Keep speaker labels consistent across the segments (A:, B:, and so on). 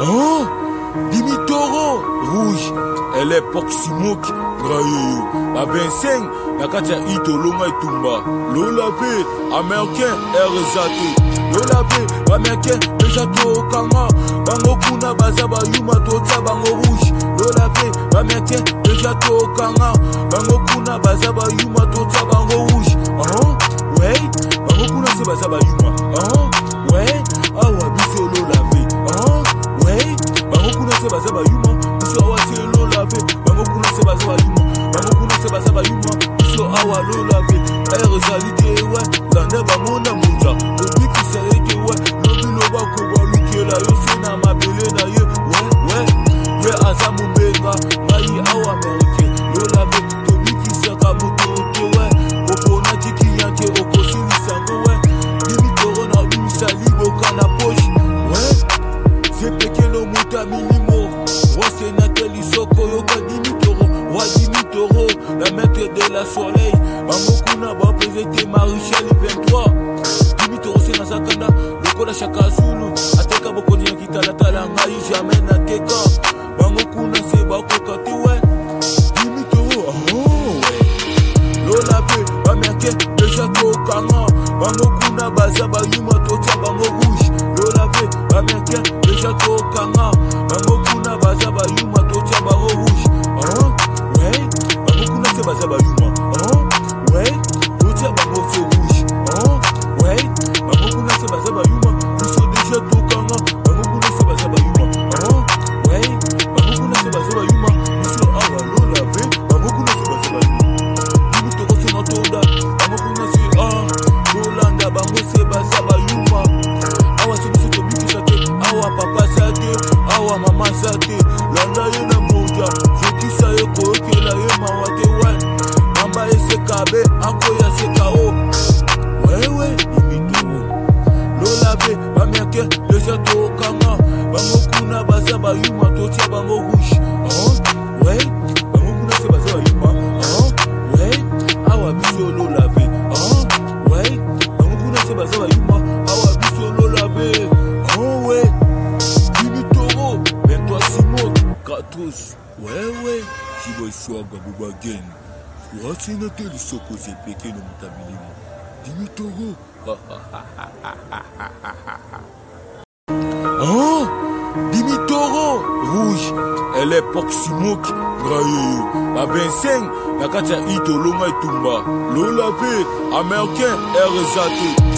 A: Oh, Dimitoro, rouge. Elle est Poksumok, Grayoyo. La 25, Nakatia Ito, Longa et Tumba. Lolabé, américain, Lola Lolabé, américain, déjà au Bango Kuna, basaba, Yuma, Tota, Bango rouge. Lolabé, américain, déjà au Bango Kuna, Bazaba, Yuma, Tota, Bango rouge. Hein? Ouais, Bango Kuna, c'est Bazaba, Yuma. Hein? Ah, ouais, ah ouais, baza bayuma biso awa te lola pe bango kuna se baza bayuma bango kuna se baza bayuma biso awa lola pe r ezali te we lande bamonda monza C'est Nathalie Sokoyo Kadimitoro Roi Dimitoro La maître de la soleil beaucoup na présenter Marie-Charles 23 ewe chiboiswaga bubageni wasinate lisokoze peke na mutabilimo dimitoro hein oh, dimitoro rouge ele poximok brayoyo babenseng na kati ya itolonga etumba lola mpe américain rzat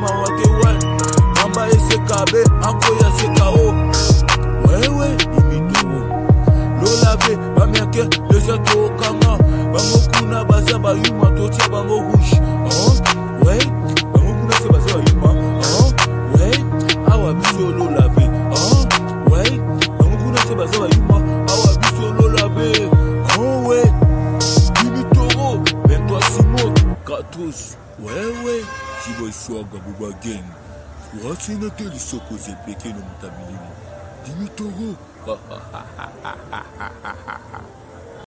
A: mama wake we mama esekabe akoya sekao wewe imituwo lolabe bamiake leza tokanga bango kuna baza bayuma totia bango rouge oh, we bango kuna se baza bayuma oh, we awa biso lolabe oh, we bango kuna se baza bayuma awa biso lolabe we imitoro 23 simo 14 wewe tivaiswaga muvagenyi urasenateli sokoze peke nomutamilimo dimitoro